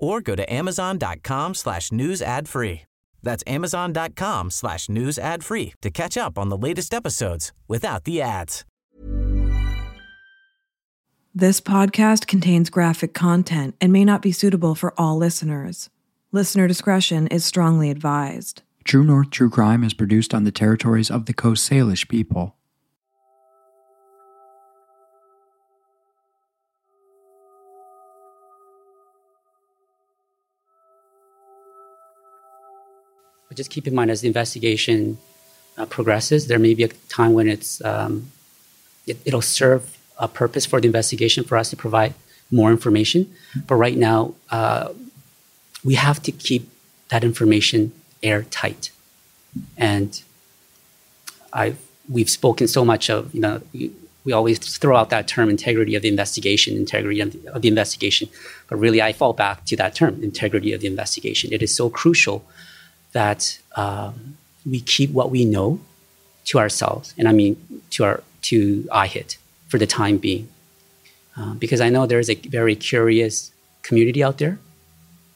or go to amazon.com slash news ad free. That's amazon.com slash news ad free to catch up on the latest episodes without the ads. This podcast contains graphic content and may not be suitable for all listeners. Listener discretion is strongly advised. True North True Crime is produced on the territories of the Coast Salish people. But just keep in mind as the investigation uh, progresses, there may be a time when it's um, it, it'll serve a purpose for the investigation for us to provide more information. But right now, uh, we have to keep that information airtight. And I we've spoken so much of you know we, we always throw out that term integrity of the investigation, integrity of the, of the investigation, but really I fall back to that term integrity of the investigation. It is so crucial that um, we keep what we know to ourselves, and I mean to our to IHIT for the time being, uh, because I know there is a very curious community out there,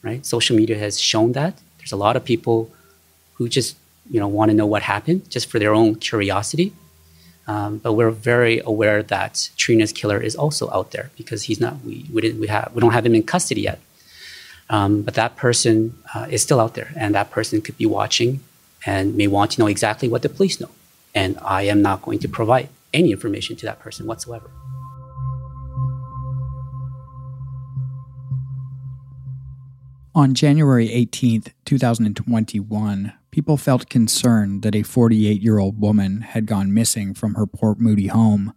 right? Social media has shown that there's a lot of people who just you know want to know what happened just for their own curiosity. Um, but we're very aware that Trina's killer is also out there because he's not. We we didn't we have we don't have him in custody yet. Um, but that person uh, is still out there, and that person could be watching and may want to know exactly what the police know. And I am not going to provide any information to that person whatsoever. On January 18th, 2021, people felt concerned that a 48 year old woman had gone missing from her Port Moody home.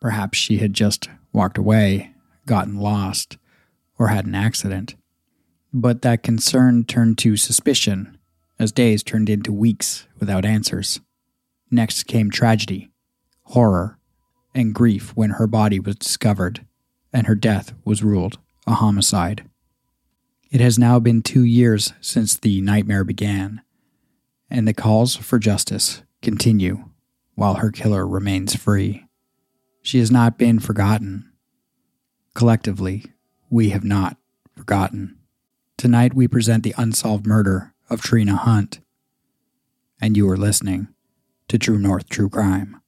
Perhaps she had just walked away, gotten lost, or had an accident. But that concern turned to suspicion as days turned into weeks without answers. Next came tragedy, horror, and grief when her body was discovered and her death was ruled a homicide. It has now been two years since the nightmare began, and the calls for justice continue while her killer remains free. She has not been forgotten. Collectively, we have not forgotten. Tonight we present the unsolved murder of Trina Hunt. And you are listening to True North True Crime.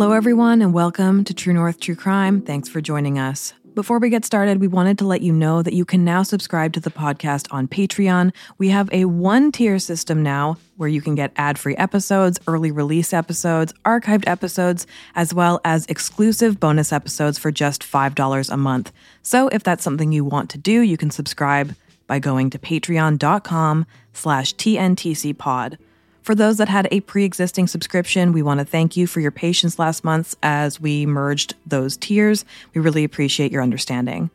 Hello, everyone, and welcome to True North True Crime. Thanks for joining us. Before we get started, we wanted to let you know that you can now subscribe to the podcast on Patreon. We have a one tier system now where you can get ad free episodes, early release episodes, archived episodes, as well as exclusive bonus episodes for just $5 a month. So if that's something you want to do, you can subscribe by going to patreon.com slash tntcpod. For those that had a pre existing subscription, we want to thank you for your patience last month as we merged those tiers. We really appreciate your understanding.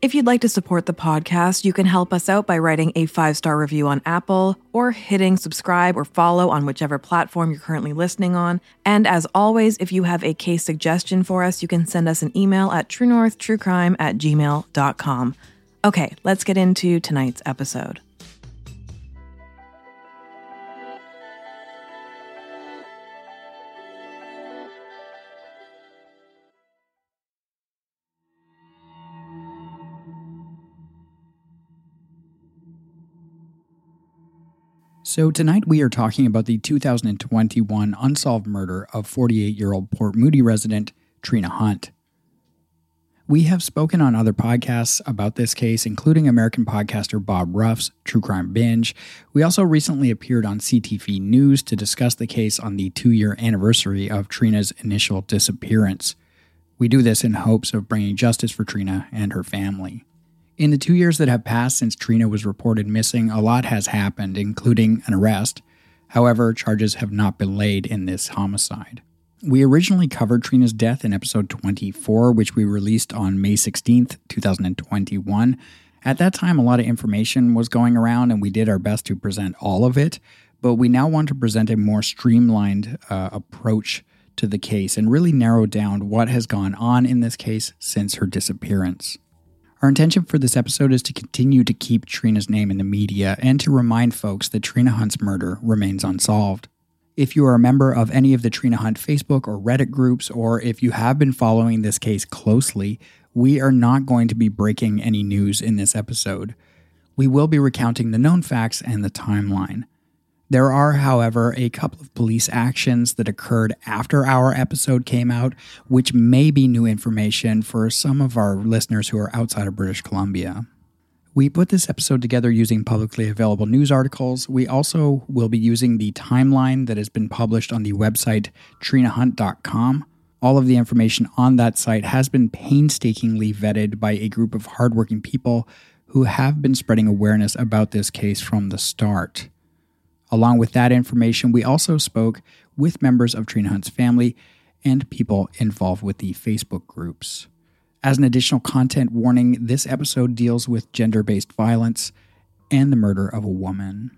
If you'd like to support the podcast, you can help us out by writing a five star review on Apple or hitting subscribe or follow on whichever platform you're currently listening on. And as always, if you have a case suggestion for us, you can send us an email at truenorthtruecrime at gmail.com. Okay, let's get into tonight's episode. So, tonight we are talking about the 2021 unsolved murder of 48 year old Port Moody resident Trina Hunt. We have spoken on other podcasts about this case, including American podcaster Bob Ruff's True Crime Binge. We also recently appeared on CTV News to discuss the case on the two year anniversary of Trina's initial disappearance. We do this in hopes of bringing justice for Trina and her family. In the two years that have passed since Trina was reported missing, a lot has happened, including an arrest. However, charges have not been laid in this homicide. We originally covered Trina's death in episode 24, which we released on May 16th, 2021. At that time, a lot of information was going around, and we did our best to present all of it. But we now want to present a more streamlined uh, approach to the case and really narrow down what has gone on in this case since her disappearance. Our intention for this episode is to continue to keep Trina's name in the media and to remind folks that Trina Hunt's murder remains unsolved. If you are a member of any of the Trina Hunt Facebook or Reddit groups, or if you have been following this case closely, we are not going to be breaking any news in this episode. We will be recounting the known facts and the timeline. There are, however, a couple of police actions that occurred after our episode came out, which may be new information for some of our listeners who are outside of British Columbia. We put this episode together using publicly available news articles. We also will be using the timeline that has been published on the website trinahunt.com. All of the information on that site has been painstakingly vetted by a group of hardworking people who have been spreading awareness about this case from the start. Along with that information, we also spoke with members of Trina Hunt's family and people involved with the Facebook groups. As an additional content warning, this episode deals with gender based violence and the murder of a woman.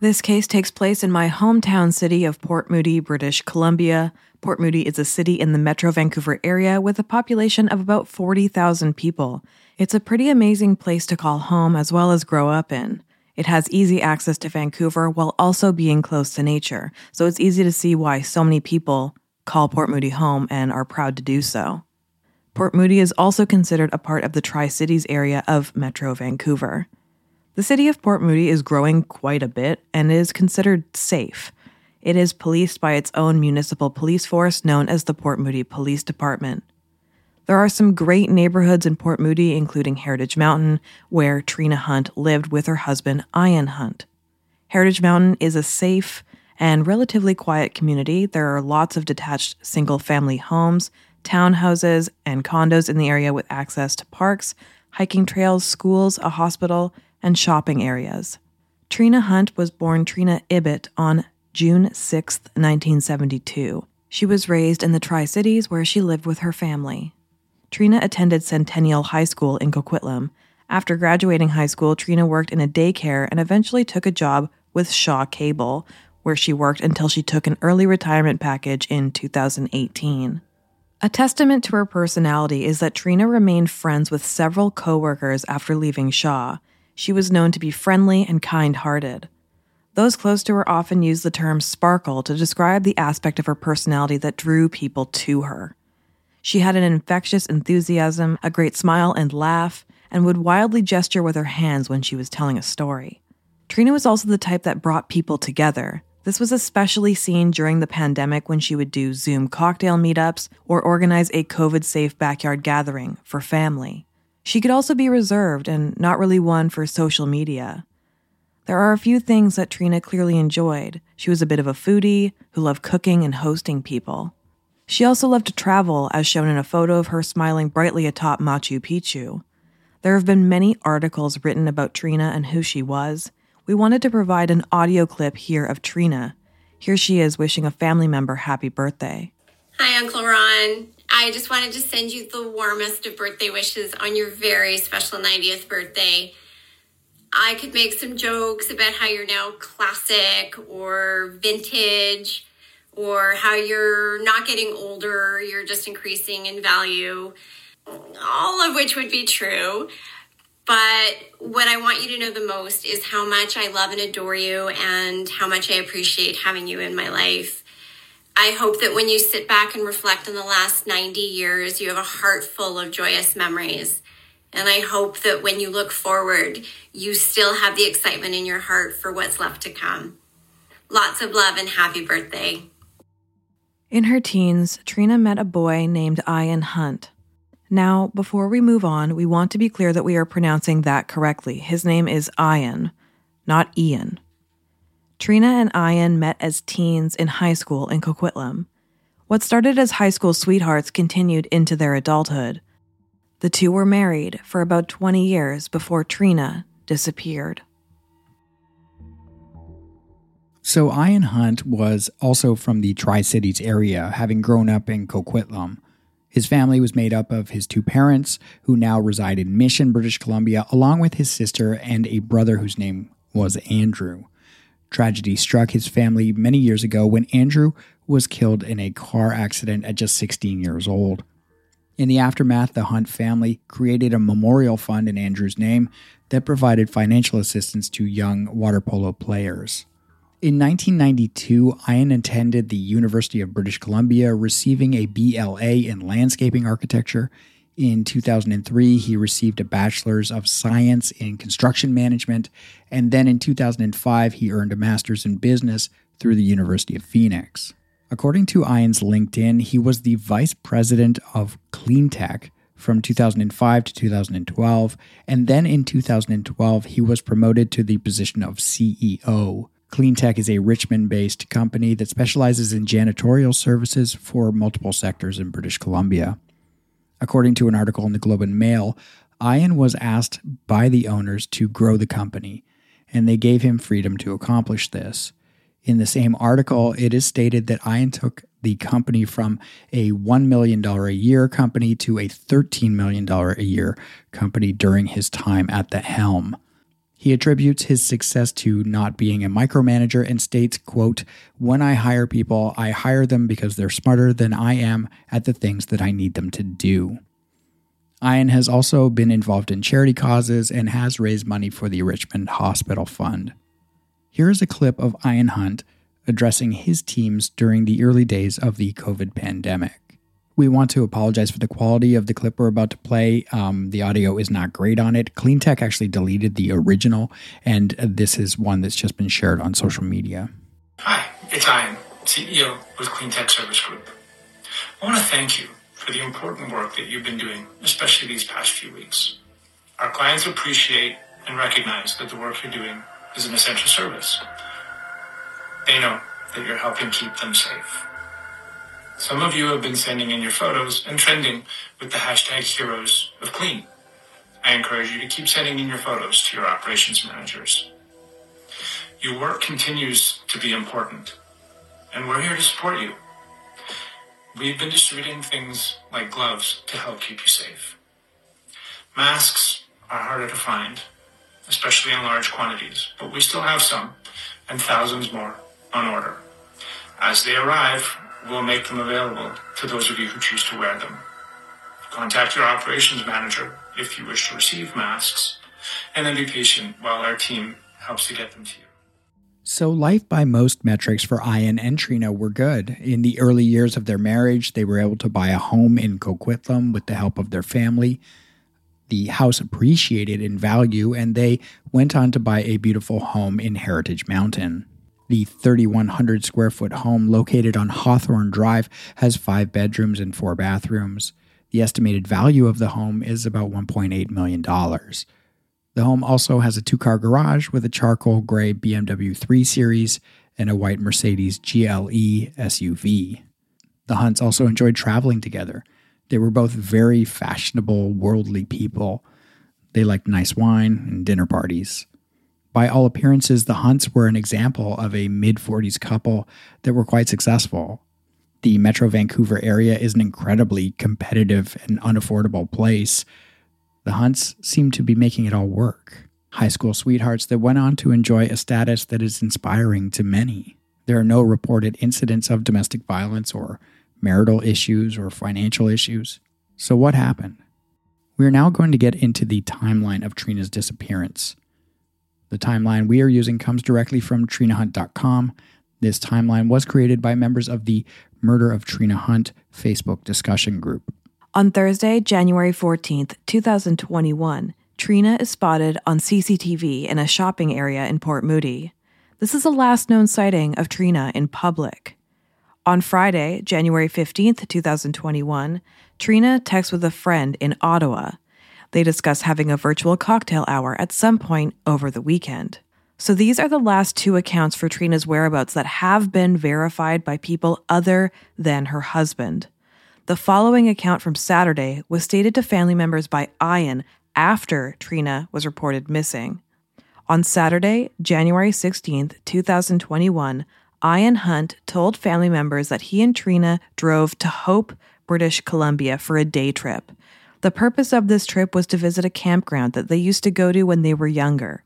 This case takes place in my hometown city of Port Moody, British Columbia. Port Moody is a city in the Metro Vancouver area with a population of about 40,000 people. It's a pretty amazing place to call home as well as grow up in. It has easy access to Vancouver while also being close to nature, so it's easy to see why so many people call Port Moody home and are proud to do so. Port Moody is also considered a part of the Tri Cities area of Metro Vancouver. The city of Port Moody is growing quite a bit and is considered safe. It is policed by its own municipal police force known as the Port Moody Police Department. There are some great neighborhoods in Port Moody, including Heritage Mountain, where Trina Hunt lived with her husband, Ian Hunt. Heritage Mountain is a safe and relatively quiet community. There are lots of detached single family homes townhouses, and condos in the area with access to parks, hiking trails, schools, a hospital, and shopping areas. Trina Hunt was born Trina Ibbott on June 6, 1972. She was raised in the Tri Cities where she lived with her family. Trina attended Centennial High School in Coquitlam. After graduating high school, Trina worked in a daycare and eventually took a job with Shaw Cable, where she worked until she took an early retirement package in 2018. A testament to her personality is that Trina remained friends with several coworkers after leaving Shaw. She was known to be friendly and kind hearted. Those close to her often used the term sparkle to describe the aspect of her personality that drew people to her. She had an infectious enthusiasm, a great smile and laugh, and would wildly gesture with her hands when she was telling a story. Trina was also the type that brought people together, this was especially seen during the pandemic when she would do Zoom cocktail meetups or organize a COVID safe backyard gathering for family. She could also be reserved and not really one for social media. There are a few things that Trina clearly enjoyed. She was a bit of a foodie who loved cooking and hosting people. She also loved to travel, as shown in a photo of her smiling brightly atop Machu Picchu. There have been many articles written about Trina and who she was, we wanted to provide an audio clip here of Trina. Here she is wishing a family member happy birthday. Hi, Uncle Ron. I just wanted to send you the warmest of birthday wishes on your very special 90th birthday. I could make some jokes about how you're now classic or vintage, or how you're not getting older, you're just increasing in value, all of which would be true. But what I want you to know the most is how much I love and adore you and how much I appreciate having you in my life. I hope that when you sit back and reflect on the last 90 years, you have a heart full of joyous memories. And I hope that when you look forward, you still have the excitement in your heart for what's left to come. Lots of love and happy birthday. In her teens, Trina met a boy named Ian Hunt. Now, before we move on, we want to be clear that we are pronouncing that correctly. His name is Ian, not Ian. Trina and Ian met as teens in high school in Coquitlam. What started as high school sweethearts continued into their adulthood. The two were married for about 20 years before Trina disappeared. So, Ian Hunt was also from the Tri Cities area, having grown up in Coquitlam. His family was made up of his two parents, who now reside in Mission, British Columbia, along with his sister and a brother whose name was Andrew. Tragedy struck his family many years ago when Andrew was killed in a car accident at just 16 years old. In the aftermath, the Hunt family created a memorial fund in Andrew's name that provided financial assistance to young water polo players. In 1992, Ian attended the University of British Columbia, receiving a BLA in landscaping architecture. In 2003, he received a Bachelor's of Science in Construction Management, and then in 2005, he earned a Master's in Business through the University of Phoenix. According to Ian's LinkedIn, he was the Vice President of Cleantech from 2005 to 2012, and then in 2012, he was promoted to the position of CEO. Cleantech is a Richmond based company that specializes in janitorial services for multiple sectors in British Columbia. According to an article in the Globe and Mail, Ian was asked by the owners to grow the company, and they gave him freedom to accomplish this. In the same article, it is stated that Ian took the company from a $1 million a year company to a $13 million a year company during his time at the helm. He attributes his success to not being a micromanager and states, quote, "When I hire people, I hire them because they're smarter than I am at the things that I need them to do." Ian has also been involved in charity causes and has raised money for the Richmond Hospital Fund. Here is a clip of Ian Hunt addressing his teams during the early days of the COVID pandemic. We want to apologize for the quality of the clip we're about to play. Um, the audio is not great on it. CleanTech actually deleted the original, and this is one that's just been shared on social media. Hi, it's Ian, CEO with CleanTech Service Group. I want to thank you for the important work that you've been doing, especially these past few weeks. Our clients appreciate and recognize that the work you're doing is an essential service. They know that you're helping keep them safe. Some of you have been sending in your photos and trending with the hashtag heroes of clean. I encourage you to keep sending in your photos to your operations managers. Your work continues to be important, and we're here to support you. We've been distributing things like gloves to help keep you safe. Masks are harder to find, especially in large quantities, but we still have some, and thousands more on order. As they arrive, we'll make them available to those of you who choose to wear them. Contact your operations manager if you wish to receive masks, and then be patient while our team helps to get them to you. So, life by most metrics for Ian and Trina were good. In the early years of their marriage, they were able to buy a home in Coquitlam with the help of their family. The house appreciated in value, and they went on to buy a beautiful home in Heritage Mountain. The 3,100 square foot home located on Hawthorne Drive has five bedrooms and four bathrooms. The estimated value of the home is about $1.8 million. The home also has a two car garage with a charcoal gray BMW 3 Series and a white Mercedes GLE SUV. The Hunts also enjoyed traveling together. They were both very fashionable, worldly people. They liked nice wine and dinner parties. By all appearances, the Hunts were an example of a mid 40s couple that were quite successful. The Metro Vancouver area is an incredibly competitive and unaffordable place. The Hunts seem to be making it all work. High school sweethearts that went on to enjoy a status that is inspiring to many. There are no reported incidents of domestic violence or marital issues or financial issues. So, what happened? We are now going to get into the timeline of Trina's disappearance. The timeline we are using comes directly from trinahunt.com. This timeline was created by members of the Murder of Trina Hunt Facebook discussion group. On Thursday, January 14th, 2021, Trina is spotted on CCTV in a shopping area in Port Moody. This is the last known sighting of Trina in public. On Friday, January 15th, 2021, Trina texts with a friend in Ottawa they discuss having a virtual cocktail hour at some point over the weekend. So these are the last two accounts for Trina's whereabouts that have been verified by people other than her husband. The following account from Saturday was stated to family members by Ian after Trina was reported missing. On Saturday, January 16, 2021, Ian Hunt told family members that he and Trina drove to Hope, British Columbia for a day trip. The purpose of this trip was to visit a campground that they used to go to when they were younger.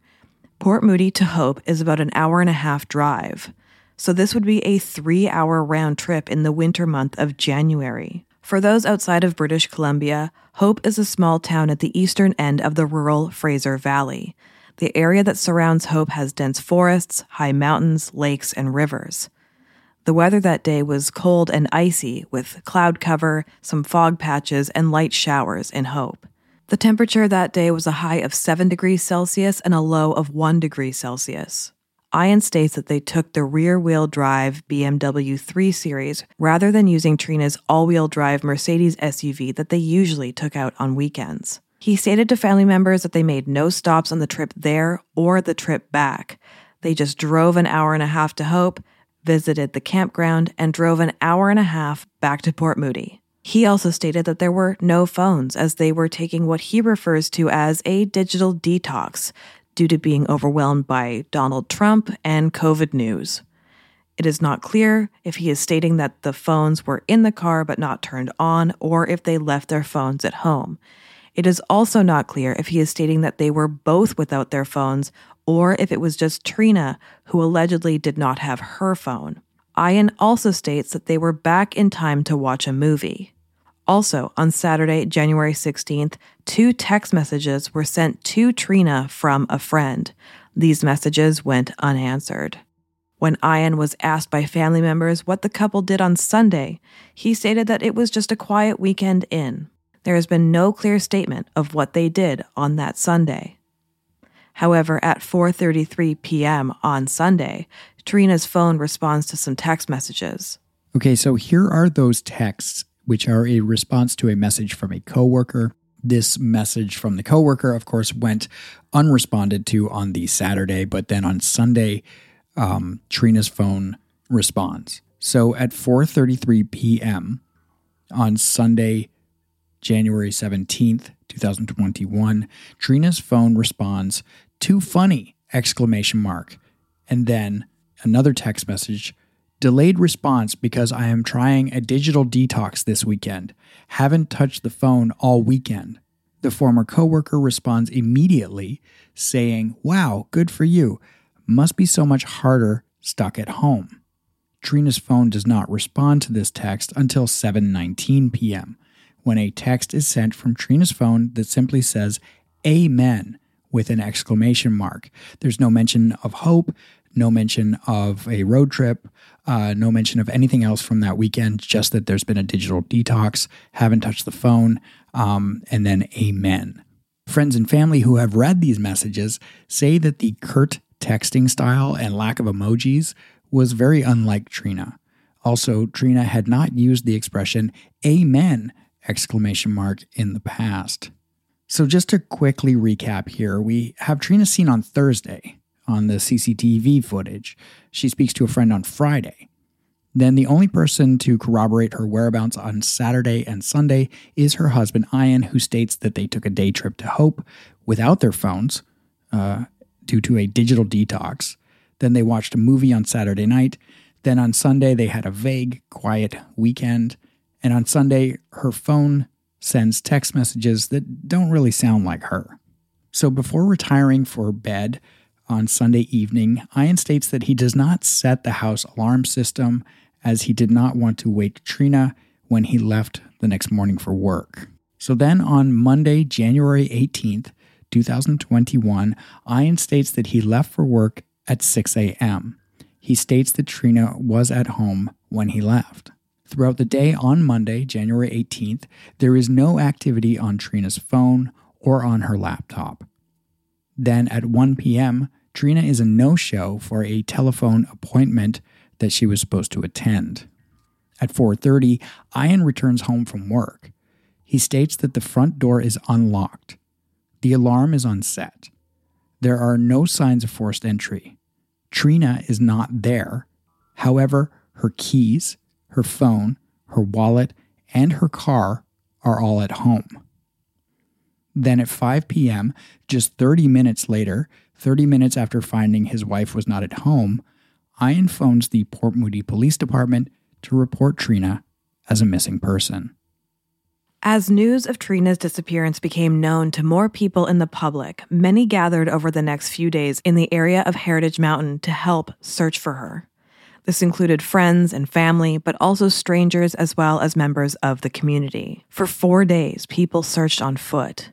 Port Moody to Hope is about an hour and a half drive. So this would be a three hour round trip in the winter month of January. For those outside of British Columbia, Hope is a small town at the eastern end of the rural Fraser Valley. The area that surrounds Hope has dense forests, high mountains, lakes, and rivers. The weather that day was cold and icy, with cloud cover, some fog patches, and light showers in Hope. The temperature that day was a high of 7 degrees Celsius and a low of 1 degree Celsius. Ian states that they took the rear wheel drive BMW 3 Series rather than using Trina's all wheel drive Mercedes SUV that they usually took out on weekends. He stated to family members that they made no stops on the trip there or the trip back. They just drove an hour and a half to Hope, visited the campground, and drove an hour and a half back to Port Moody. He also stated that there were no phones as they were taking what he refers to as a digital detox due to being overwhelmed by Donald Trump and COVID news. It is not clear if he is stating that the phones were in the car but not turned on or if they left their phones at home. It is also not clear if he is stating that they were both without their phones or if it was just Trina who allegedly did not have her phone. Ian also states that they were back in time to watch a movie. Also, on Saturday, January 16th, two text messages were sent to Trina from a friend. These messages went unanswered. When Ian was asked by family members what the couple did on Sunday, he stated that it was just a quiet weekend in. There has been no clear statement of what they did on that Sunday. However, at 4:33 p.m. on Sunday, Trina's phone responds to some text messages. Okay, so here are those texts which are a response to a message from a coworker. This message from the coworker, of course, went unresponded to on the Saturday, but then on Sunday, um, Trina's phone responds. So at 4:33 p.m. on Sunday, January 17th, 2021, Trina's phone responds, "Too funny!" exclamation mark. And then another text message Delayed response because I am trying a digital detox this weekend. Haven't touched the phone all weekend. The former coworker responds immediately, saying, Wow, good for you. Must be so much harder stuck at home. Trina's phone does not respond to this text until 7:19 p.m. when a text is sent from Trina's phone that simply says amen with an exclamation mark. There's no mention of hope, no mention of a road trip, uh, no mention of anything else from that weekend, just that there's been a digital detox, haven't touched the phone, um, and then amen. Friends and family who have read these messages say that the curt texting style and lack of emojis was very unlike Trina. Also, Trina had not used the expression amen exclamation mark in the past. So just to quickly recap here, we have Trina seen on Thursday on the CCTV footage. She speaks to a friend on Friday. Then the only person to corroborate her whereabouts on Saturday and Sunday is her husband, Ian, who states that they took a day trip to Hope without their phones uh, due to a digital detox. Then they watched a movie on Saturday night. Then on Sunday, they had a vague, quiet weekend. And on Sunday, her phone sends text messages that don't really sound like her. So before retiring for bed, on Sunday evening, Ian states that he does not set the house alarm system as he did not want to wake Trina when he left the next morning for work. So then on Monday, January 18th, 2021, Ian states that he left for work at 6 a.m. He states that Trina was at home when he left. Throughout the day on Monday, January 18th, there is no activity on Trina's phone or on her laptop. Then at 1 p.m., Trina is a no show for a telephone appointment that she was supposed to attend. At 4:30, Ian returns home from work. He states that the front door is unlocked. The alarm is unset. there are no signs of forced entry. Trina is not there. However, her keys, her phone, her wallet, and her car are all at home. Then at 5 p.m., just 30 minutes later, 30 minutes after finding his wife was not at home, Ian phones the Port Moody Police Department to report Trina as a missing person. As news of Trina's disappearance became known to more people in the public, many gathered over the next few days in the area of Heritage Mountain to help search for her. This included friends and family, but also strangers as well as members of the community. For four days, people searched on foot.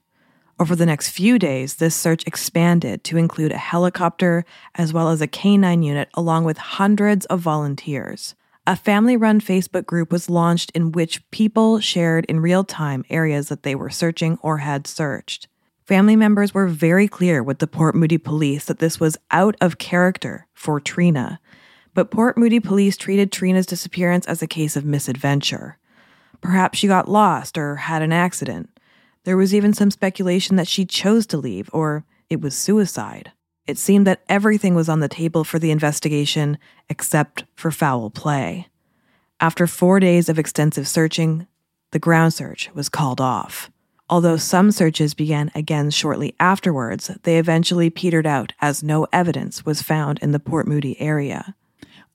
Over the next few days, this search expanded to include a helicopter as well as a canine unit, along with hundreds of volunteers. A family run Facebook group was launched in which people shared in real time areas that they were searching or had searched. Family members were very clear with the Port Moody police that this was out of character for Trina, but Port Moody police treated Trina's disappearance as a case of misadventure. Perhaps she got lost or had an accident. There was even some speculation that she chose to leave or it was suicide. It seemed that everything was on the table for the investigation except for foul play. After four days of extensive searching, the ground search was called off. Although some searches began again shortly afterwards, they eventually petered out as no evidence was found in the Port Moody area.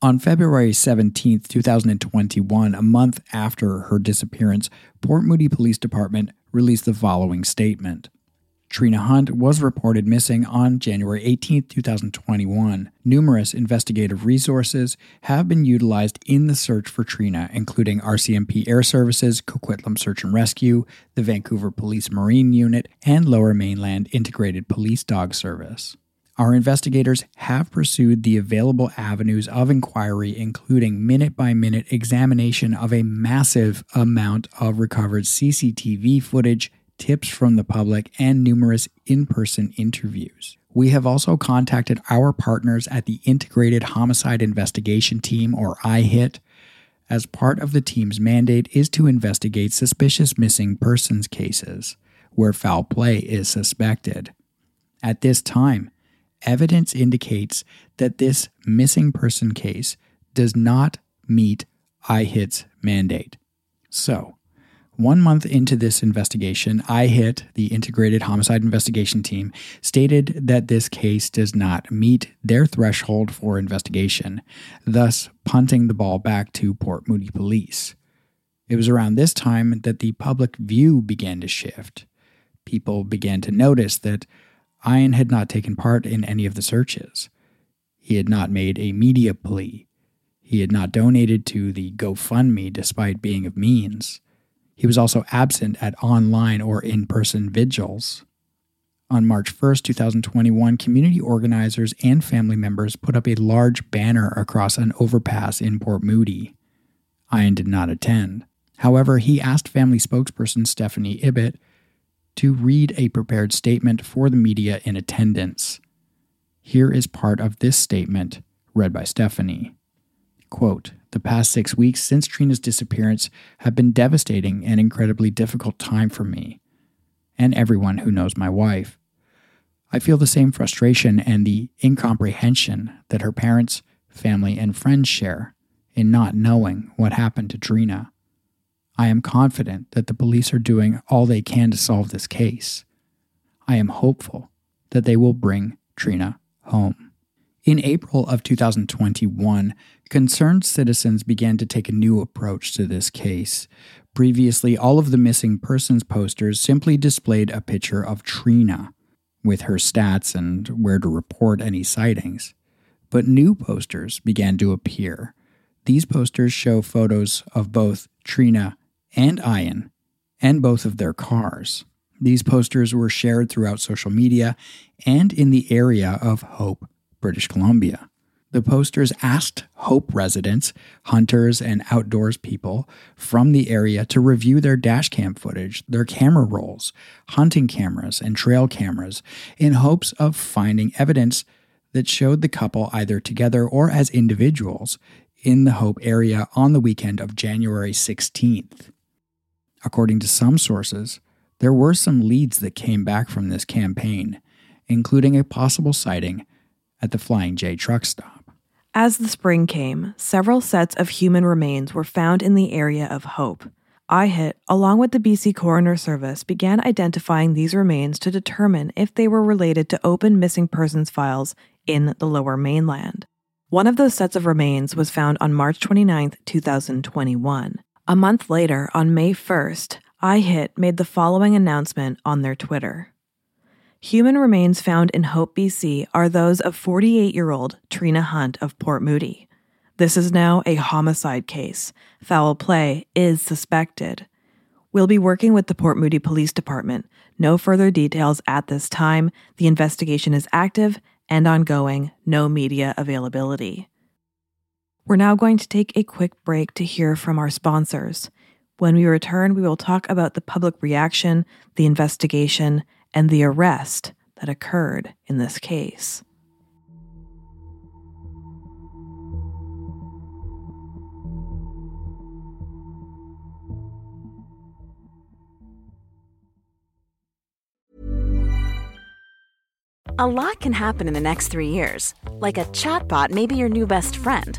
On February 17, 2021, a month after her disappearance, Port Moody Police Department released the following statement. Trina Hunt was reported missing on January 18, 2021. Numerous investigative resources have been utilized in the search for Trina, including RCMP Air Services, Coquitlam Search and Rescue, the Vancouver Police Marine Unit, and Lower Mainland Integrated Police Dog Service. Our investigators have pursued the available avenues of inquiry, including minute by minute examination of a massive amount of recovered CCTV footage, tips from the public, and numerous in person interviews. We have also contacted our partners at the Integrated Homicide Investigation Team, or IHIT, as part of the team's mandate is to investigate suspicious missing persons cases where foul play is suspected. At this time, evidence indicates that this missing person case does not meet IHIT's mandate. So, one month into this investigation, IHIT, the Integrated Homicide Investigation Team, stated that this case does not meet their threshold for investigation, thus punting the ball back to Port Moody Police. It was around this time that the public view began to shift. People began to notice that Ian had not taken part in any of the searches. He had not made a media plea. He had not donated to the GoFundMe despite being of means. He was also absent at online or in person vigils. On March 1st, 2021, community organizers and family members put up a large banner across an overpass in Port Moody. Ian did not attend. However, he asked family spokesperson Stephanie Ibbott to read a prepared statement for the media in attendance. Here is part of this statement read by Stephanie. Quote, the past six weeks since Trina's disappearance have been devastating and incredibly difficult time for me and everyone who knows my wife. I feel the same frustration and the incomprehension that her parents, family, and friends share in not knowing what happened to Trina. I am confident that the police are doing all they can to solve this case. I am hopeful that they will bring Trina home. In April of 2021, concerned citizens began to take a new approach to this case. Previously, all of the missing persons posters simply displayed a picture of Trina with her stats and where to report any sightings. But new posters began to appear. These posters show photos of both Trina and Ian, and both of their cars. These posters were shared throughout social media and in the area of Hope, British Columbia. The posters asked Hope residents, hunters, and outdoors people from the area to review their dashcam footage, their camera rolls, hunting cameras, and trail cameras in hopes of finding evidence that showed the couple either together or as individuals in the Hope area on the weekend of January 16th. According to some sources, there were some leads that came back from this campaign, including a possible sighting at the Flying J truck stop. As the spring came, several sets of human remains were found in the area of Hope. IHIT, along with the BC Coroner Service, began identifying these remains to determine if they were related to open missing persons files in the lower mainland. One of those sets of remains was found on March 29, 2021. A month later, on May 1st, IHIT made the following announcement on their Twitter. Human remains found in Hope, BC are those of 48 year old Trina Hunt of Port Moody. This is now a homicide case. Foul play is suspected. We'll be working with the Port Moody Police Department. No further details at this time. The investigation is active and ongoing, no media availability. We're now going to take a quick break to hear from our sponsors. When we return, we will talk about the public reaction, the investigation, and the arrest that occurred in this case. A lot can happen in the next three years. Like a chatbot may be your new best friend.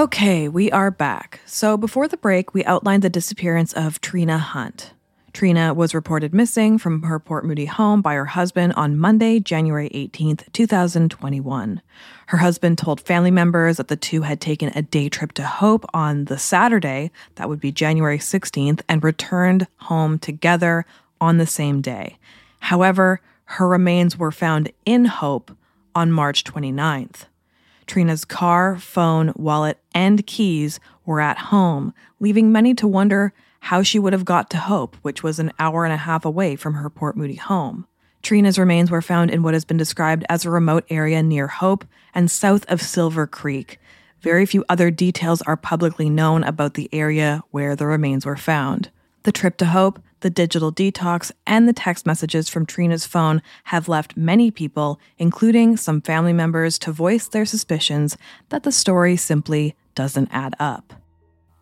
Okay, we are back. So before the break, we outlined the disappearance of Trina Hunt. Trina was reported missing from her Port Moody home by her husband on Monday, January 18th, 2021. Her husband told family members that the two had taken a day trip to Hope on the Saturday, that would be January 16th, and returned home together on the same day. However, her remains were found in Hope on March 29th. Trina's car, phone, wallet, and keys were at home, leaving many to wonder how she would have got to Hope, which was an hour and a half away from her Port Moody home. Trina's remains were found in what has been described as a remote area near Hope and south of Silver Creek. Very few other details are publicly known about the area where the remains were found. The trip to Hope, the digital detox, and the text messages from Trina's phone have left many people, including some family members, to voice their suspicions that the story simply doesn't add up.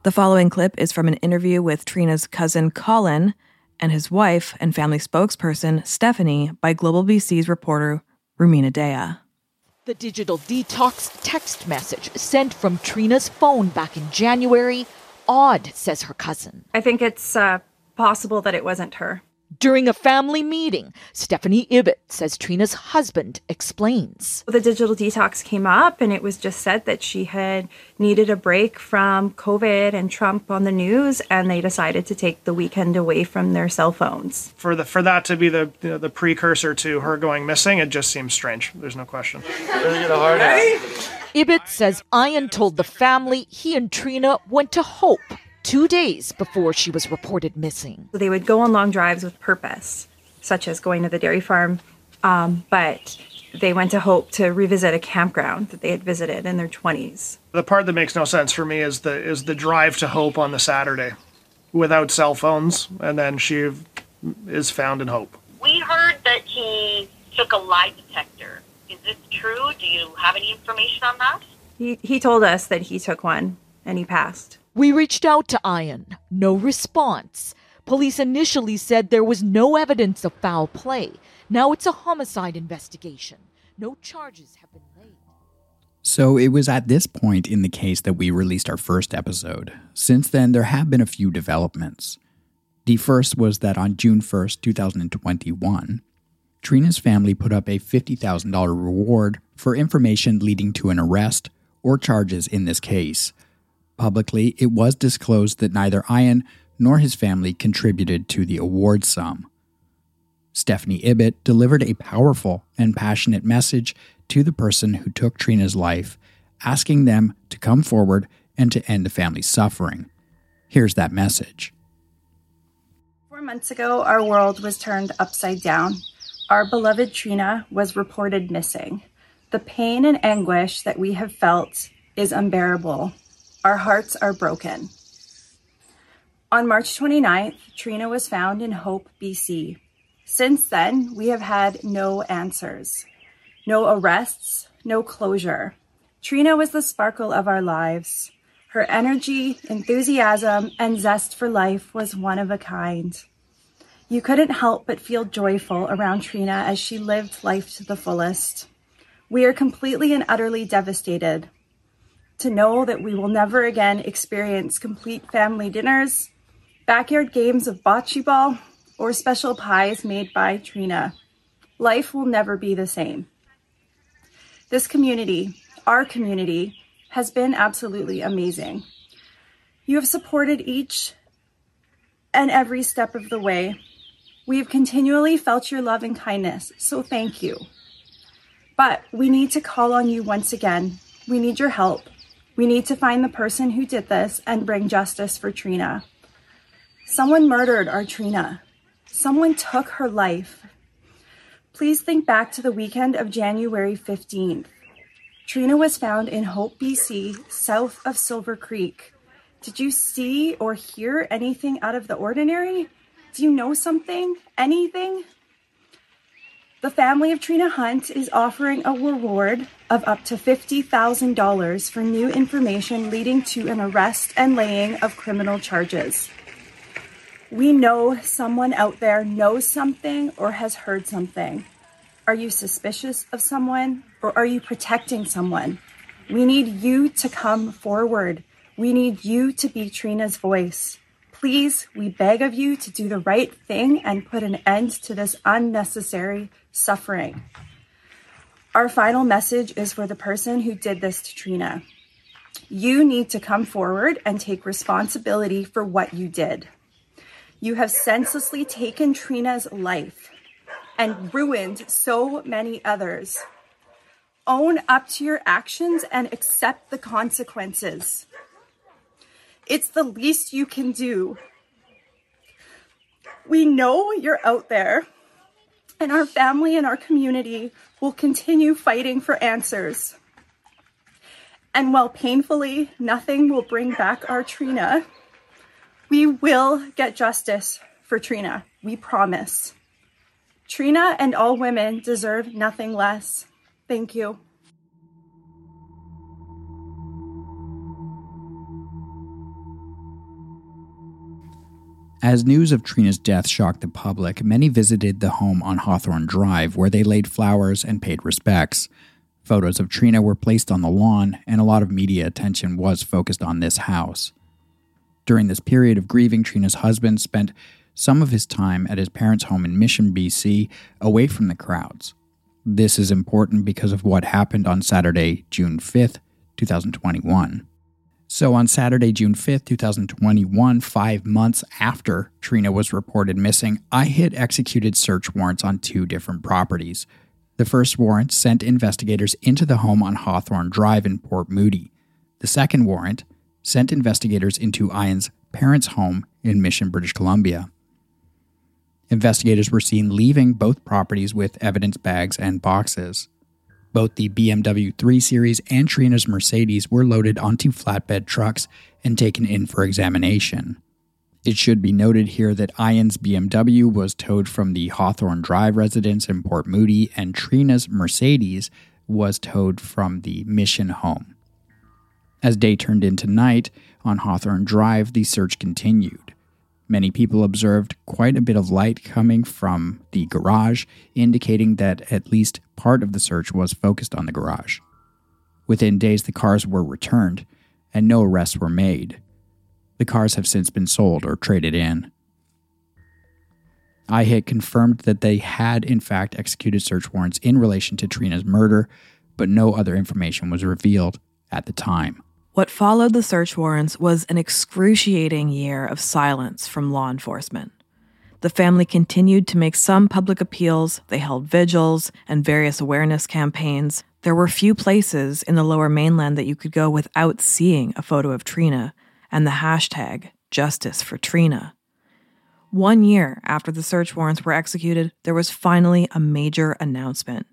The following clip is from an interview with Trina's cousin Colin and his wife and family spokesperson Stephanie by Global BC's reporter Rumina Daya. The digital detox text message sent from Trina's phone back in January odd, says her cousin. I think it's uh, possible that it wasn't her. During a family meeting, Stephanie Ibbott says Trina's husband explains. The digital detox came up, and it was just said that she had needed a break from COVID and Trump on the news, and they decided to take the weekend away from their cell phones. For the for that to be the you know, the precursor to her going missing, it just seems strange. There's no question. Really get a hard Ibbott says Ian told the family he and Trina went to Hope two days before she was reported missing. They would go on long drives with purpose, such as going to the dairy farm, um, but they went to Hope to revisit a campground that they had visited in their 20s. The part that makes no sense for me is the is the drive to Hope on the Saturday, without cell phones, and then she is found in Hope. We heard that he took a lie detector. Is this true? Do you have any information on that? He, he told us that he took one and he passed. We reached out to Ian. No response. Police initially said there was no evidence of foul play. Now it's a homicide investigation. No charges have been laid. So it was at this point in the case that we released our first episode. Since then, there have been a few developments. The first was that on June 1st, 2021, Trina's family put up a $50,000 reward for information leading to an arrest or charges in this case. Publicly, it was disclosed that neither Ian nor his family contributed to the award sum. Stephanie Ibbott delivered a powerful and passionate message to the person who took Trina's life, asking them to come forward and to end the family's suffering. Here's that message. Four months ago, our world was turned upside down. Our beloved Trina was reported missing. The pain and anguish that we have felt is unbearable. Our hearts are broken. On March 29th, Trina was found in Hope, BC. Since then, we have had no answers, no arrests, no closure. Trina was the sparkle of our lives. Her energy, enthusiasm, and zest for life was one of a kind. You couldn't help but feel joyful around Trina as she lived life to the fullest. We are completely and utterly devastated to know that we will never again experience complete family dinners, backyard games of bocce ball, or special pies made by Trina. Life will never be the same. This community, our community, has been absolutely amazing. You have supported each and every step of the way. We have continually felt your love and kindness, so thank you. But we need to call on you once again. We need your help. We need to find the person who did this and bring justice for Trina. Someone murdered our Trina. Someone took her life. Please think back to the weekend of January 15th. Trina was found in Hope, BC, south of Silver Creek. Did you see or hear anything out of the ordinary? Do you know something? Anything? The family of Trina Hunt is offering a reward of up to $50,000 for new information leading to an arrest and laying of criminal charges. We know someone out there knows something or has heard something. Are you suspicious of someone or are you protecting someone? We need you to come forward. We need you to be Trina's voice. Please, we beg of you to do the right thing and put an end to this unnecessary suffering. Our final message is for the person who did this to Trina. You need to come forward and take responsibility for what you did. You have senselessly taken Trina's life and ruined so many others. Own up to your actions and accept the consequences. It's the least you can do. We know you're out there, and our family and our community will continue fighting for answers. And while painfully nothing will bring back our Trina, we will get justice for Trina. We promise. Trina and all women deserve nothing less. Thank you. As news of Trina's death shocked the public, many visited the home on Hawthorne Drive where they laid flowers and paid respects. Photos of Trina were placed on the lawn, and a lot of media attention was focused on this house. During this period of grieving, Trina's husband spent some of his time at his parents' home in Mission, BC, away from the crowds. This is important because of what happened on Saturday, June 5th, 2021. So on Saturday, June 5th, 2021, five months after Trina was reported missing, IHIT executed search warrants on two different properties. The first warrant sent investigators into the home on Hawthorne Drive in Port Moody. The second warrant sent investigators into Ian's parents' home in Mission, British Columbia. Investigators were seen leaving both properties with evidence bags and boxes. Both the BMW 3 Series and Trina's Mercedes were loaded onto flatbed trucks and taken in for examination. It should be noted here that Ian's BMW was towed from the Hawthorne Drive residence in Port Moody, and Trina's Mercedes was towed from the Mission home. As day turned into night on Hawthorne Drive, the search continued. Many people observed quite a bit of light coming from the garage, indicating that at least part of the search was focused on the garage. Within days, the cars were returned and no arrests were made. The cars have since been sold or traded in. IHIT confirmed that they had, in fact, executed search warrants in relation to Trina's murder, but no other information was revealed at the time. What followed the search warrants was an excruciating year of silence from law enforcement. The family continued to make some public appeals, they held vigils and various awareness campaigns. There were few places in the lower mainland that you could go without seeing a photo of Trina and the hashtag Justice for Trina. One year after the search warrants were executed, there was finally a major announcement.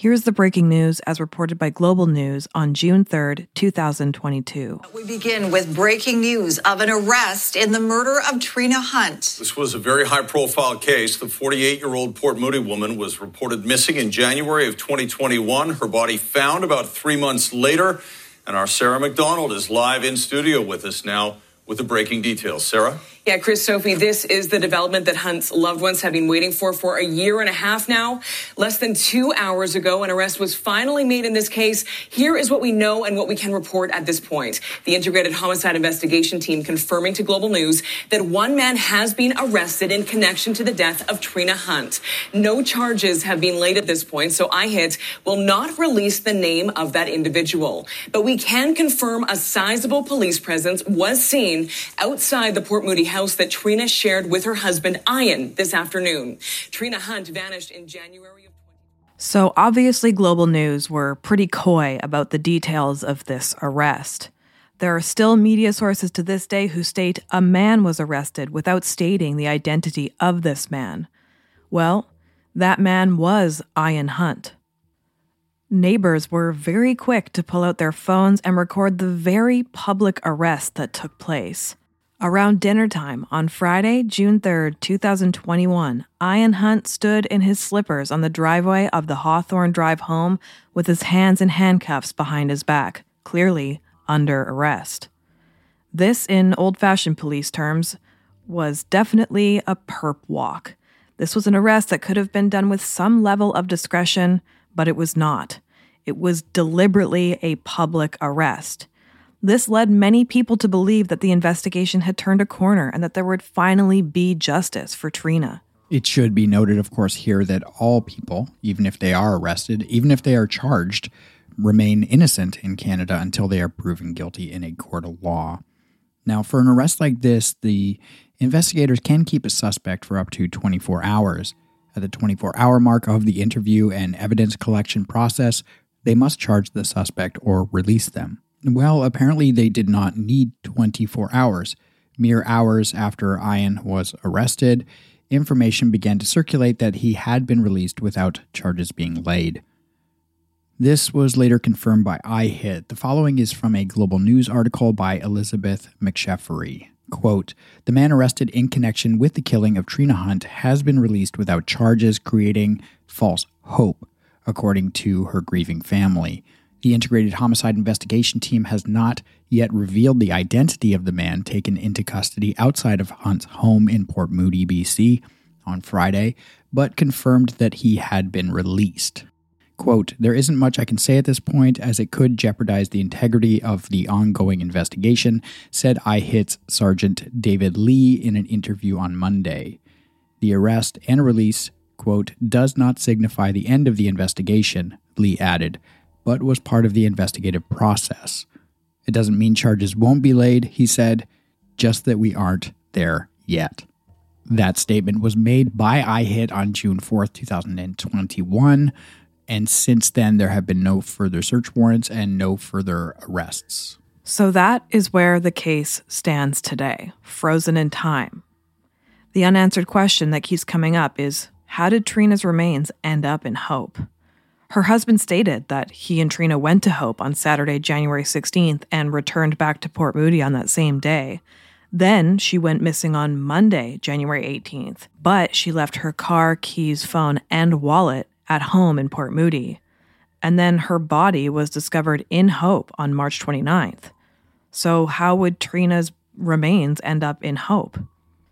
Here's the breaking news as reported by Global News on June 3rd, 2022. We begin with breaking news of an arrest in the murder of Trina Hunt. This was a very high profile case. The 48 year old Port Moody woman was reported missing in January of 2021. Her body found about three months later. And our Sarah McDonald is live in studio with us now with the breaking details. Sarah? Yeah, Chris Sophie, this is the development that Hunt's loved ones have been waiting for for a year and a half now. Less than two hours ago, an arrest was finally made in this case. Here is what we know and what we can report at this point. The Integrated Homicide Investigation Team confirming to Global News that one man has been arrested in connection to the death of Trina Hunt. No charges have been laid at this point, so IHIT will not release the name of that individual. But we can confirm a sizable police presence was seen outside the Port Moody house that Trina shared with her husband, Ian, this afternoon. Trina Hunt vanished in January of. So, obviously, Global News were pretty coy about the details of this arrest. There are still media sources to this day who state a man was arrested without stating the identity of this man. Well, that man was Ian Hunt. Neighbors were very quick to pull out their phones and record the very public arrest that took place. Around dinner time on Friday, June 3rd, 2021, Ian Hunt stood in his slippers on the driveway of the Hawthorne Drive home with his hands in handcuffs behind his back, clearly under arrest. This, in old fashioned police terms, was definitely a perp walk. This was an arrest that could have been done with some level of discretion, but it was not. It was deliberately a public arrest. This led many people to believe that the investigation had turned a corner and that there would finally be justice for Trina. It should be noted, of course, here that all people, even if they are arrested, even if they are charged, remain innocent in Canada until they are proven guilty in a court of law. Now, for an arrest like this, the investigators can keep a suspect for up to 24 hours. At the 24 hour mark of the interview and evidence collection process, they must charge the suspect or release them. Well, apparently they did not need 24 hours. Mere hours after Ian was arrested, information began to circulate that he had been released without charges being laid. This was later confirmed by IHIT. The following is from a Global News article by Elizabeth McSheffrey. Quote, the man arrested in connection with the killing of Trina Hunt has been released without charges, creating false hope, according to her grieving family. The Integrated Homicide Investigation Team has not yet revealed the identity of the man taken into custody outside of Hunt's home in Port Moody, BC, on Friday, but confirmed that he had been released. Quote, There isn't much I can say at this point, as it could jeopardize the integrity of the ongoing investigation, said IHIT's Sergeant David Lee in an interview on Monday. The arrest and release, quote, does not signify the end of the investigation, Lee added, but was part of the investigative process. It doesn't mean charges won't be laid, he said, just that we aren't there yet. That statement was made by IHIT on June 4th, 2021, and since then there have been no further search warrants and no further arrests. So that is where the case stands today, frozen in time. The unanswered question that keeps coming up is how did Trina's remains end up in Hope? Her husband stated that he and Trina went to Hope on Saturday, January 16th, and returned back to Port Moody on that same day. Then she went missing on Monday, January 18th, but she left her car, keys, phone, and wallet at home in Port Moody. And then her body was discovered in Hope on March 29th. So, how would Trina's remains end up in Hope?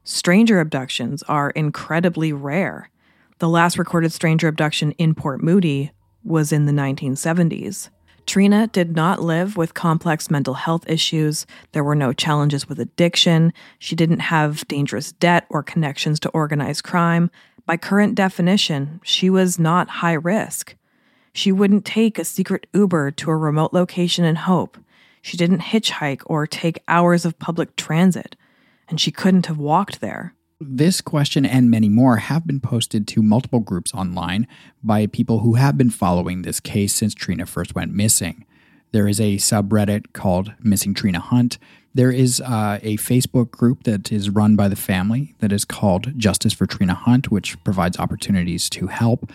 Stranger abductions are incredibly rare. The last recorded stranger abduction in Port Moody was in the 1970s. Trina did not live with complex mental health issues. There were no challenges with addiction. She didn't have dangerous debt or connections to organized crime. By current definition, she was not high risk. She wouldn't take a secret Uber to a remote location in Hope. She didn't hitchhike or take hours of public transit. And she couldn't have walked there. This question and many more have been posted to multiple groups online by people who have been following this case since Trina first went missing. There is a subreddit called Missing Trina Hunt. There is uh, a Facebook group that is run by the family that is called Justice for Trina Hunt, which provides opportunities to help.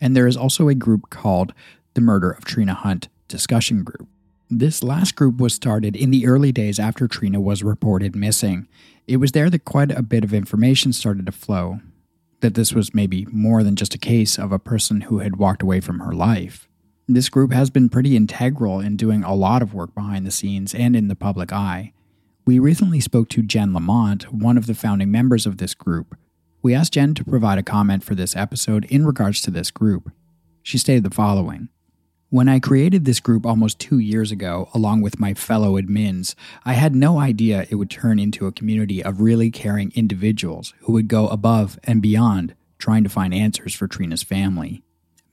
And there is also a group called the Murder of Trina Hunt Discussion Group. This last group was started in the early days after Trina was reported missing. It was there that quite a bit of information started to flow that this was maybe more than just a case of a person who had walked away from her life. This group has been pretty integral in doing a lot of work behind the scenes and in the public eye. We recently spoke to Jen Lamont, one of the founding members of this group. We asked Jen to provide a comment for this episode in regards to this group. She stated the following when I created this group almost two years ago, along with my fellow admins, I had no idea it would turn into a community of really caring individuals who would go above and beyond trying to find answers for Trina's family.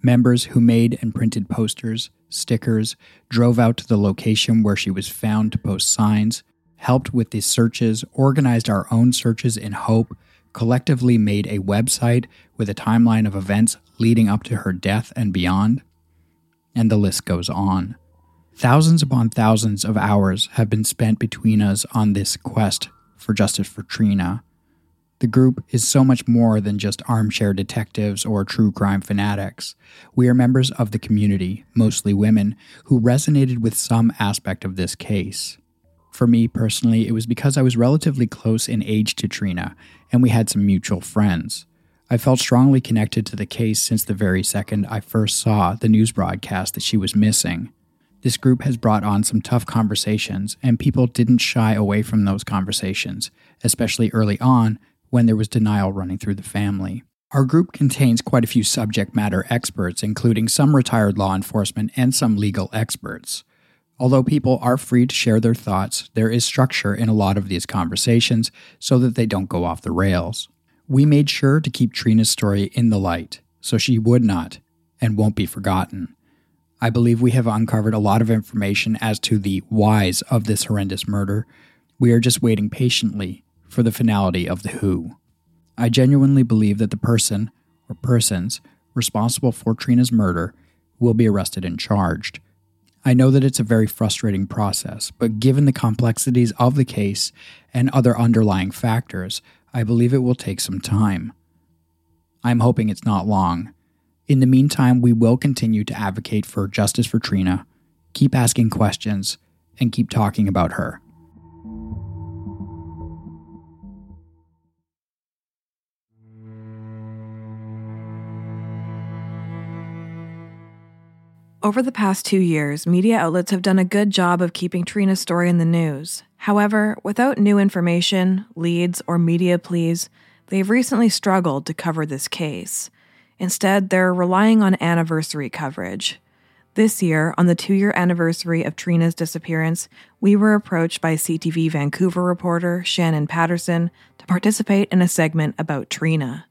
Members who made and printed posters, stickers, drove out to the location where she was found to post signs, helped with the searches, organized our own searches in hope, collectively made a website with a timeline of events leading up to her death and beyond and the list goes on. Thousands upon thousands of hours have been spent between us on this quest for justice for Trina. The group is so much more than just armchair detectives or true crime fanatics. We are members of the community, mostly women, who resonated with some aspect of this case. For me personally, it was because I was relatively close in age to Trina, and we had some mutual friends. I felt strongly connected to the case since the very second I first saw the news broadcast that she was missing. This group has brought on some tough conversations, and people didn't shy away from those conversations, especially early on when there was denial running through the family. Our group contains quite a few subject matter experts, including some retired law enforcement and some legal experts. Although people are free to share their thoughts, there is structure in a lot of these conversations so that they don't go off the rails. We made sure to keep Trina's story in the light so she would not and won't be forgotten. I believe we have uncovered a lot of information as to the whys of this horrendous murder. We are just waiting patiently for the finality of the who. I genuinely believe that the person or persons responsible for Trina's murder will be arrested and charged. I know that it's a very frustrating process, but given the complexities of the case and other underlying factors, I believe it will take some time. I'm hoping it's not long. In the meantime, we will continue to advocate for justice for Trina, keep asking questions, and keep talking about her. Over the past two years, media outlets have done a good job of keeping Trina's story in the news. However, without new information, leads, or media pleas, they've recently struggled to cover this case. Instead, they're relying on anniversary coverage. This year, on the two year anniversary of Trina's disappearance, we were approached by CTV Vancouver reporter Shannon Paterson to participate in a segment about Trina.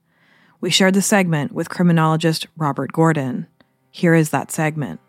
We shared the segment with criminologist Robert Gordon. Here is that segment.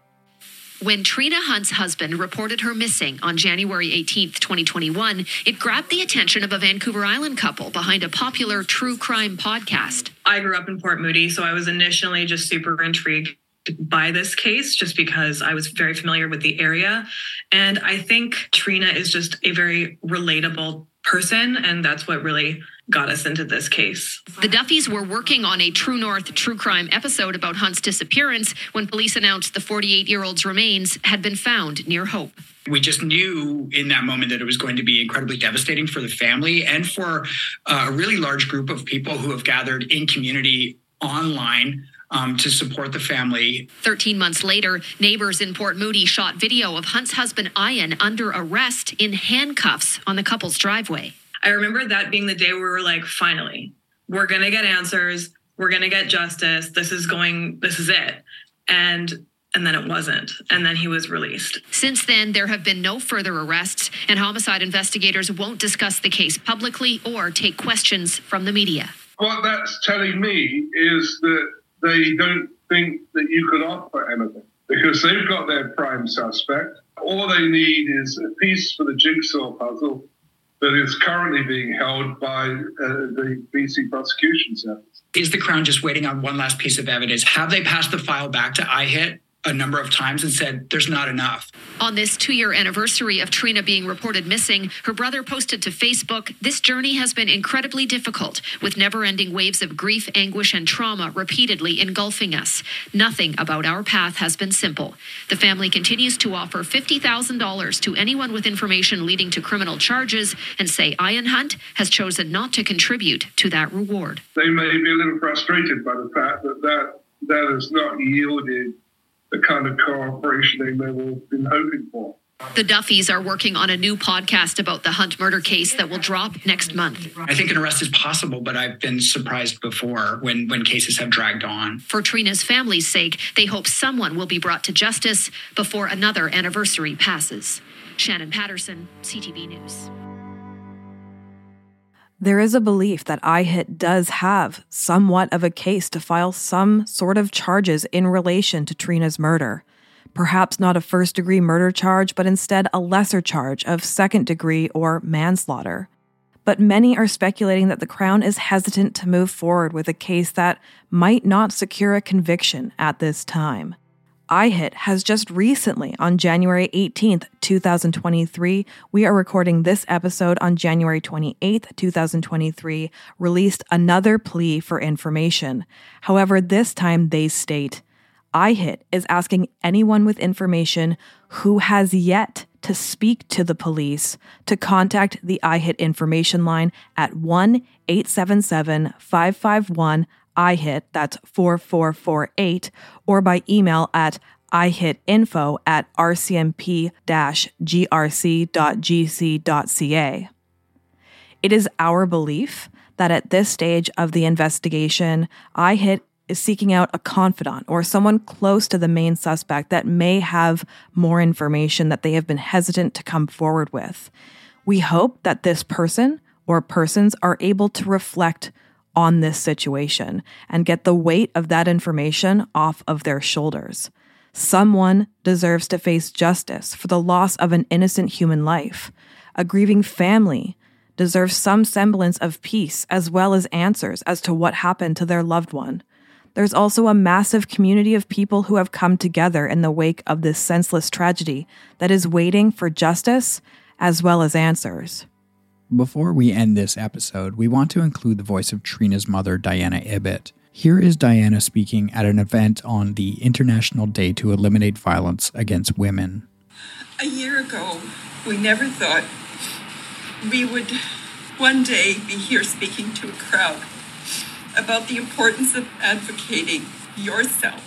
When Trina Hunt's husband reported her missing on January 18, 2021, it grabbed the attention of a Vancouver Island couple behind a popular true crime podcast. I grew up in Port Moody, so I was initially just super intrigued by this case just because I was very familiar with the area. And I think Trina is just a very relatable person, and that's what really got us into this case. The Duffys were working on a True North true crime episode about Hunt's disappearance when police announced the 48 year old's remains had been found near Hope. We just knew in that moment that it was going to be incredibly devastating for the family and for uh, a really large group of people who have gathered in community online um, to support the family. 13 months later, neighbors in Port Moody shot video of Hunt's husband Ian under arrest in handcuffs on the couple's driveway. I remember that being the day where we were like, finally, we're going to get answers. We're going to get justice. This is going, this is it. And and then it wasn't. And then he was released. Since then, there have been no further arrests, and homicide investigators won't discuss the case publicly or take questions from the media. What that's telling me is that they don't think that you can offer anything because they've got their prime suspect. All they need is a piece for the jigsaw puzzle that is currently being held by uh, the BC Prosecution Service. Is the Crown just waiting on one last piece of evidence? Have they passed the file back to IHIT a number of times and said there's not enough. On this two year anniversary of Trina being reported missing, her brother posted to Facebook This journey has been incredibly difficult, with never ending waves of grief, anguish, and trauma repeatedly engulfing us. Nothing about our path has been simple. The family continues to offer $50,000 to anyone with information leading to criminal charges and say Ian Hunt has chosen not to contribute to that reward. They may be a little frustrated by the fact that that, that has not yielded the kind of cooperation they may have been hoping for. The Duffys are working on a new podcast about the Hunt murder case that will drop next month. I think an arrest is possible, but I've been surprised before when, when cases have dragged on. For Trina's family's sake, they hope someone will be brought to justice before another anniversary passes. Shannon Paterson, CTV News. There is a belief that IHIT does have somewhat of a case to file some sort of charges in relation to Trina's murder. Perhaps not a first degree murder charge, but instead a lesser charge of second degree or manslaughter. But many are speculating that the Crown is hesitant to move forward with a case that might not secure a conviction at this time. IHIT has just recently, on January 18th, 2023, we are recording this episode on January 28th, 2023, released another plea for information. However, this time they state IHIT is asking anyone with information who has yet to speak to the police to contact the IHIT information line at 1 877 551 IHIT, that's 4448, or by email at ihitinfo at rcmp-grc.gc.ca. It is our belief that at this stage of the investigation, IHIT is seeking out a confidant or someone close to the main suspect that may have more information that they have been hesitant to come forward with. We hope that this person or persons are able to reflect on this situation and get the weight of that information off of their shoulders. Someone deserves to face justice for the loss of an innocent human life. A grieving family deserves some semblance of peace as well as answers as to what happened to their loved one. There's also a massive community of people who have come together in the wake of this senseless tragedy that is waiting for justice as well as answers. Before we end this episode, we want to include the voice of Trina's mother, Diana Ibbott. Here is Diana speaking at an event on the International Day to Eliminate Violence Against Women. A year ago, we never thought we would one day be here speaking to a crowd about the importance of advocating yourself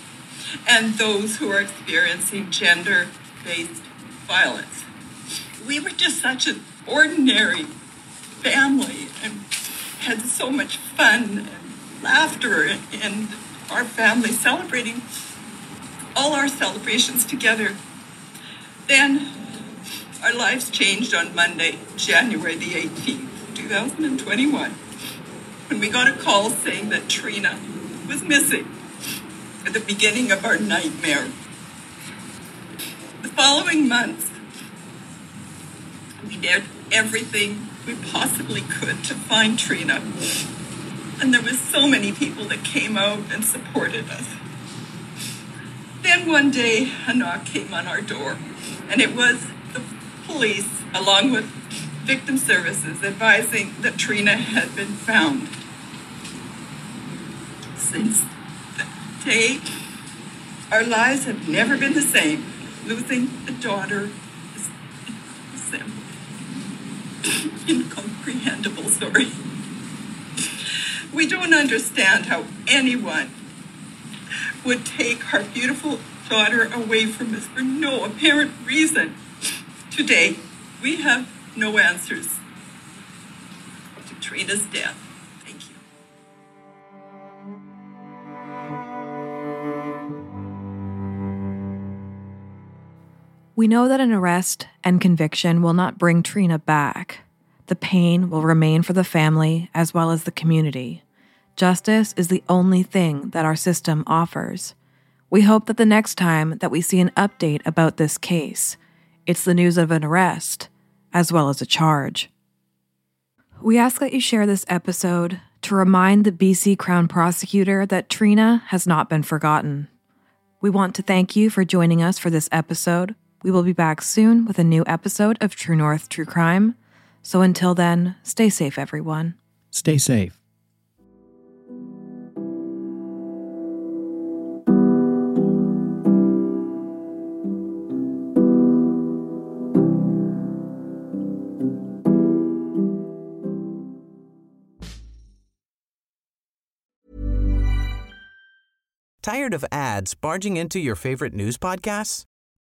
and those who are experiencing gender based violence. We were just such an ordinary family and had so much fun and laughter and our family celebrating all our celebrations together. Then our lives changed on Monday, January the 18th, 2021, when we got a call saying that Trina was missing at the beginning of our nightmare. The following months, we did everything we possibly could to find Trina. And there was so many people that came out and supported us. Then one day a knock came on our door, and it was the police along with victim services advising that Trina had been found. Since that day, our lives have never been the same. Losing a daughter is simple incomprehensible story. We don't understand how anyone would take our beautiful daughter away from us for no apparent reason. Today, we have no answers to Trina's death. We know that an arrest and conviction will not bring Trina back. The pain will remain for the family as well as the community. Justice is the only thing that our system offers. We hope that the next time that we see an update about this case, it's the news of an arrest as well as a charge. We ask that you share this episode to remind the BC Crown Prosecutor that Trina has not been forgotten. We want to thank you for joining us for this episode. We will be back soon with a new episode of True North True Crime. So until then, stay safe, everyone. Stay safe. Tired of ads barging into your favorite news podcasts?